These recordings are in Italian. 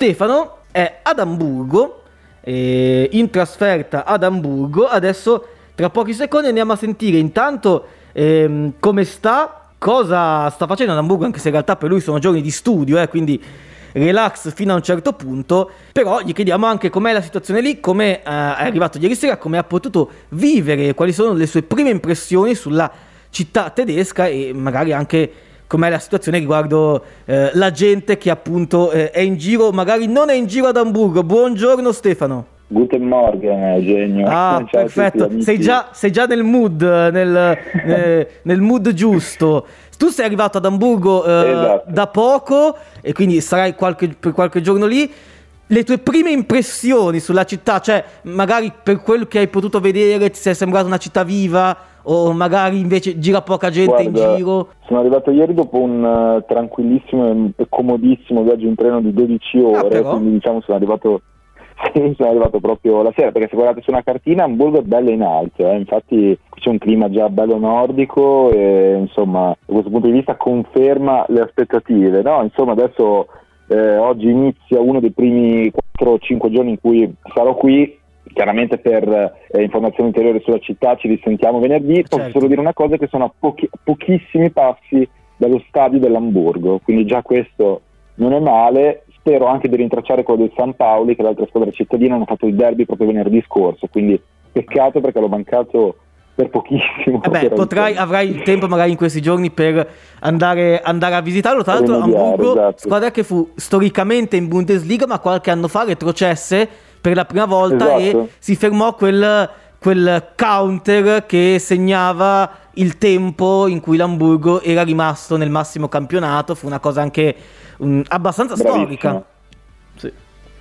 Stefano è ad Amburgo, eh, in trasferta ad Amburgo. Adesso, tra pochi secondi, andiamo a sentire intanto ehm, come sta, cosa sta facendo ad Amburgo, anche se in realtà per lui sono giorni di studio, eh, quindi relax fino a un certo punto, però gli chiediamo anche com'è la situazione lì, come eh, è arrivato ieri sera, come ha potuto vivere, quali sono le sue prime impressioni sulla città tedesca e magari anche com'è la situazione riguardo eh, la gente che appunto eh, è in giro, magari non è in giro ad Amburgo. Buongiorno Stefano. Guten Morgen, Eugenio. Ah, Ciao perfetto. Sei già, sei già, nel mood, nel, eh, nel mood giusto. Tu sei arrivato ad Amburgo eh, esatto. da poco e quindi sarai qualche, per qualche giorno lì. Le tue prime impressioni sulla città, cioè magari per quello che hai potuto vedere ti sei sembrata una città viva o magari invece gira poca gente Guarda, in giro? Sono arrivato ieri dopo un uh, tranquillissimo e comodissimo viaggio in treno di 12 ore, ah, quindi diciamo sono arrivato sì, sono arrivato proprio la sera perché se guardate su una cartina Hamburgo è bella in alto, eh. infatti c'è un clima già bello nordico e insomma da questo punto di vista conferma le aspettative. No? Insomma adesso eh, oggi inizia uno dei primi 4-5 giorni in cui sarò qui chiaramente per eh, informazioni ulteriori sulla città ci risentiamo venerdì, posso certo. solo dire una cosa che sono a pochi, pochissimi passi dallo stadio dell'Hamburgo, quindi già questo non è male, spero anche di rintracciare quello del San Paoli, che l'altra squadra cittadina hanno fatto il derby proprio venerdì scorso, quindi peccato perché l'ho mancato per pochissimo. Eh beh, potrai, avrai il tempo magari in questi giorni per andare, andare a visitarlo. Tra l'altro, Hamburgo, esatto. squadra che fu storicamente in Bundesliga, ma qualche anno fa retrocesse per la prima volta esatto. e si fermò quel, quel counter che segnava il tempo in cui l'Hamburgo era rimasto nel massimo campionato. Fu una cosa anche um, abbastanza Bravissimo. storica. Sì.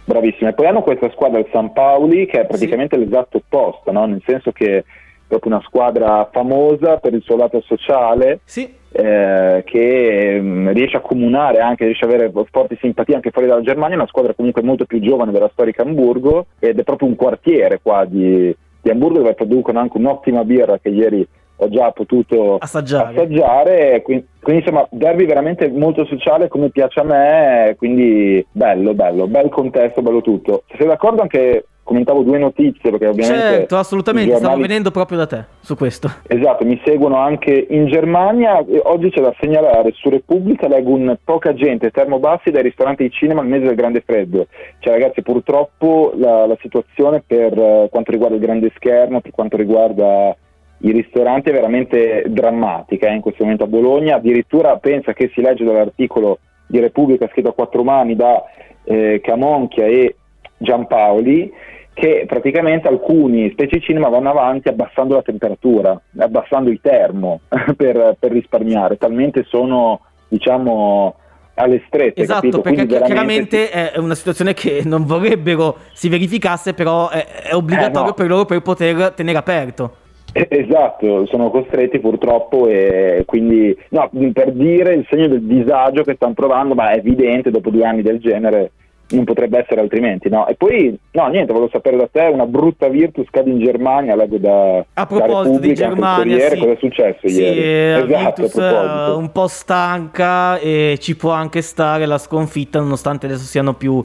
Bravissimo. E poi hanno questa squadra, il San Paoli, che è praticamente sì. l'esatto opposto, no? nel senso che è proprio una squadra famosa per il suo lato sociale. Sì. Eh, che mh, mm, riesce a comunare anche, riesce ad avere forti simpatie anche fuori dalla Germania, una squadra comunque molto più giovane della storica Hamburgo ed è proprio un quartiere qua di, di Hamburgo dove producono anche un'ottima birra che ieri ho già potuto assaggiare, assaggiare quindi, quindi, insomma derby veramente molto sociale come piace a me quindi bello bello bel contesto bello tutto. Se sei d'accordo anche commentavo due notizie perché ovviamente certo assolutamente giornali... stavo venendo proprio da te su questo. Esatto mi seguono anche in Germania. Oggi c'è da segnalare su Repubblica leggo un poca gente termobassi dai ristoranti di cinema al mese del grande freddo cioè ragazzi purtroppo la, la situazione per uh, quanto riguarda il grande schermo per quanto riguarda i ristoranti è veramente drammatica eh, in questo momento a Bologna, addirittura pensa che si legge dall'articolo di Repubblica scritto a quattro mani da eh, Camonchia e Giampaoli che praticamente alcuni specie cinema vanno avanti abbassando la temperatura, abbassando il termo per, per risparmiare, talmente sono diciamo alle strette. Esatto, capito? perché Quindi chiaramente si... è una situazione che non vorrebbero si verificasse, però è, è obbligatorio eh, no. per loro per poter tenere aperto. Eh, esatto, sono costretti purtroppo e quindi no, per dire il segno del disagio che stanno provando, ma è evidente dopo due anni del genere non potrebbe essere altrimenti, no? E poi, no, niente, volevo sapere da te, una brutta Virtus cade in Germania, leggo da A proposito da di Germania, sì. cosa è successo sì, ieri? Eh, esatto, Virtus uh, un po' stanca e ci può anche stare la sconfitta nonostante adesso siano più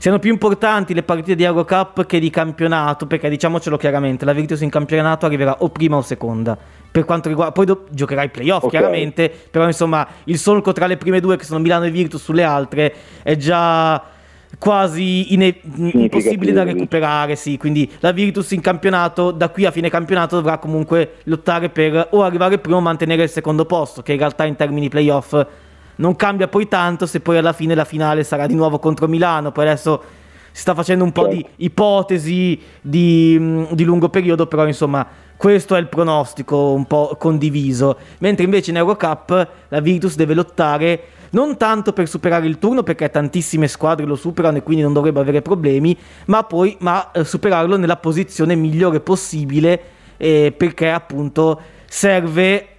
siano più importanti le partite di Eurocup che di campionato, perché diciamocelo chiaramente, la Virtus in campionato arriverà o prima o seconda. Per quanto riguarda, poi do- giocherà i playoff okay. chiaramente, però insomma il solco tra le prime due che sono Milano e Virtus sulle altre è già quasi ine- impossibile da recuperare, sì, quindi la Virtus in campionato da qui a fine campionato dovrà comunque lottare per o arrivare prima o mantenere il secondo posto, che in realtà in termini playoff non cambia poi tanto se poi alla fine la finale sarà di nuovo contro Milano. Poi adesso si sta facendo un po' di certo. ipotesi di, mm, di, lungo periodo, però insomma questo è il pronostico un po' condiviso. Mentre invece in Eurocup la Virtus deve lottare non tanto per superare il turno, perché tantissime squadre lo superano e quindi non dovrebbe avere problemi, ma poi ma, eh, superarlo nella posizione migliore possibile, eh, perché appunto serve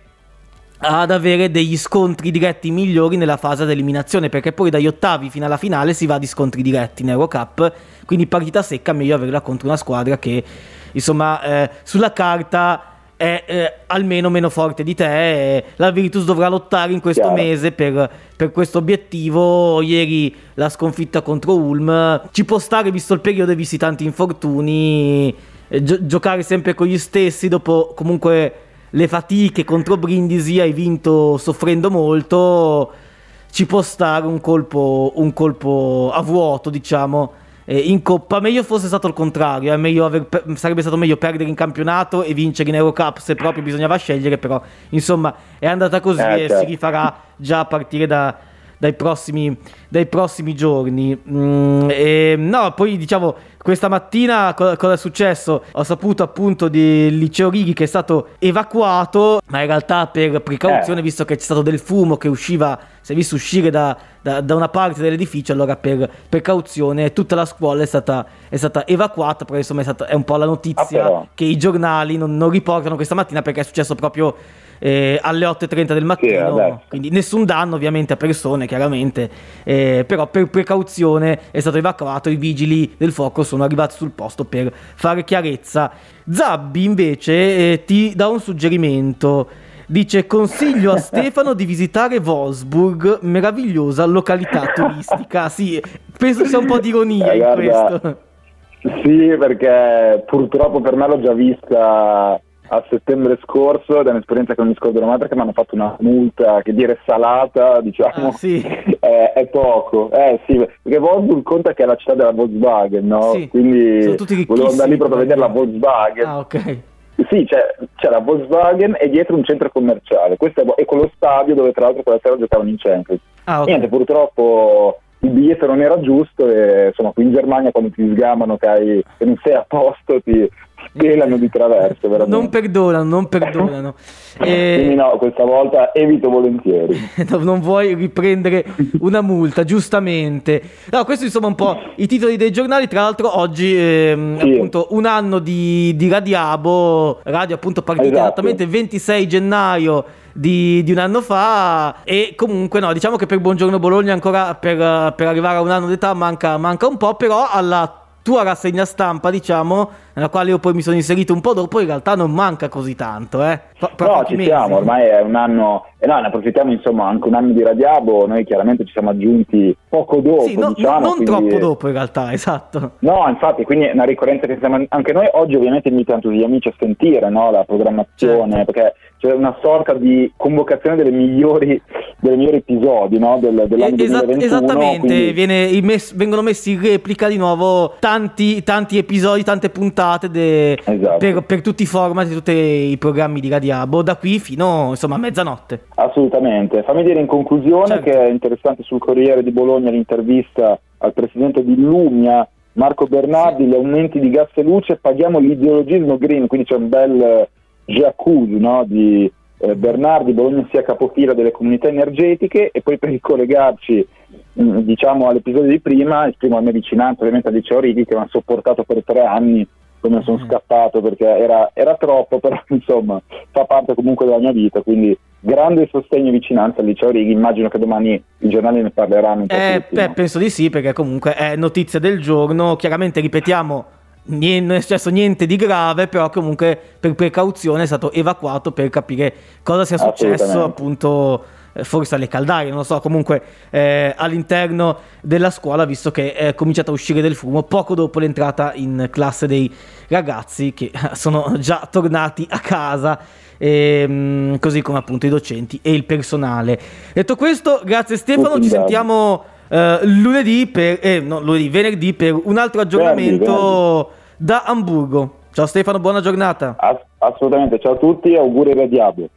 ad avere degli scontri diretti migliori nella fase di eliminazione perché poi dagli ottavi fino alla finale si va di scontri diretti in Eurocup quindi partita secca meglio averla contro una squadra che insomma eh, sulla carta è eh, almeno meno forte di te. La Virtus dovrà lottare in questo Chiaro. mese per, per questo obiettivo. Ieri la sconfitta contro Ulm ci può stare, visto il periodo e visti tanti infortuni, eh, gio- giocare sempre con gli stessi dopo comunque le fatiche contro Brindisi. Hai vinto soffrendo molto. Ci può stare un colpo, un colpo a vuoto, diciamo eh, in Coppa. Meglio fosse stato il contrario, eh, aver, sarebbe stato meglio perdere in campionato e vincere in Eurocup se proprio bisognava scegliere, però insomma è andata così eh, e certo. si rifarà già a partire da, dai, prossimi, dai prossimi giorni. Mm, e, no, poi diciamo questa mattina cosa, cosa, è successo? Ho saputo appunto del liceo Righi che è stato evacuato, ma in realtà per precauzione, eh. visto che c'è stato del fumo che usciva, si è visto uscire da, da, da una parte dell'edificio, allora per precauzione tutta la scuola è stata, è stata evacuata, però insomma è, stata, è, un po' la notizia ah, che i giornali non, non riportano questa mattina perché è successo proprio eh, alle 8.30 del mattino, sì, quindi nessun danno ovviamente a persone chiaramente, eh, però per precauzione è stato evacuato, i vigili del fuoco sono arrivati sul posto per fare chiarezza. Zabbi invece eh, ti dà un suggerimento. Dice consiglio a Stefano di visitare Wolfsburg, meravigliosa località turistica. Sì, penso sia un po' di ironia eh, in questo. Sì, perché purtroppo per me l'ho già vista a settembre scorso è un'esperienza che non mi scorderò mai perché mi hanno fatto una multa che dire salata diciamo ah, sì. è, è, poco eh sì perché Wolfsburg conta che è la città della Volkswagen no? Sì. quindi volevo andare lì proprio a vedere la Volkswagen ah ok sì, c'è, c'è, la Volkswagen e dietro un centro commerciale. Questo è, è quello stadio dove tra l'altro quella sera giocavano in Champions. Ah, okay. Niente, purtroppo il biglietto non era giusto e insomma qui in Germania quando ti sgamano che, hai, che non sei a posto ti, pelano di traverso. Veramente. Non perdonano, non perdonano. e... Quindi no, questa volta evito volentieri. non vuoi riprendere una multa, giustamente. No, questo insomma un po' i titoli dei giornali. Tra l'altro oggi ehm, sì. appunto un anno di, di Radiabo, radio appunto partita esatto. esattamente il 26 gennaio. Di, di, un anno fa e comunque no diciamo che per Buongiorno Bologna ancora per, per arrivare a un anno d'età manca, manca un po' però alla tua rassegna stampa, diciamo, nella quale io poi mi sono inserito un po' dopo, in realtà non manca così tanto, eh. P- no, ci mesi. siamo, ormai è un anno, e eh no, ne approfittiamo insomma anche un anno di Radiabo, noi chiaramente ci siamo aggiunti poco dopo, sì, no, diciamo, non quindi... troppo dopo in realtà, esatto. No, infatti, quindi è una ricorrenza che siamo anche noi, oggi ovviamente invitiamo tutti gli amici a sentire no, la programmazione, certo. perché c'è una sorta di convocazione delle migliori, dei migliori episodi no, del, dell'anno Esat- 2021. Esattamente, quindi... mess- vengono messi in replica di nuovo tanti, tanti episodi, tante puntate de- esatto. per, per, tutti i format, tutti i programmi di Radiabo, da qui fino insomma, a mezzanotte. Assolutamente. Fammi dire in conclusione certo. che è interessante sul Corriere di Bologna l'intervista al presidente di Lumia, Marco Bernardi, sì. gli aumenti di gas e luce, paghiamo l'ideologismo green, quindi c'è un bel Giacusi no? di eh, Bernardi, Bologna sia capofila delle comunità energetiche e poi per ricollegarci mm, diciamo all'episodio di prima esprimo la mia vicinanza ovviamente a Liceo Righi che mi ha sopportato per tre anni come sono mm. scappato perché era, era, troppo però insomma fa parte comunque della mia vita quindi grande sostegno e vicinanza al Liceo Righi immagino che domani i giornali ne parleranno eh, tutti, beh, no? penso di sì perché comunque è notizia del giorno chiaramente ripetiamo Niente, non è successo niente di grave, però comunque per precauzione è stato evacuato per capire cosa sia successo appunto forse alle caldaie, non lo so, comunque eh, all'interno della scuola, visto che è cominciato a uscire del fumo poco dopo l'entrata in classe dei ragazzi che sono già tornati a casa. E, ehm, così come appunto i docenti e il personale. Detto questo, grazie Stefano, ci sentiamo uh, lunedì per, eh, no, lunedì, venerdì per un altro aggiornamento venerdì, da Hamburgo. Ciao Stefano, buona giornata. Ass- assolutamente, ciao a tutti e auguri a Diablo.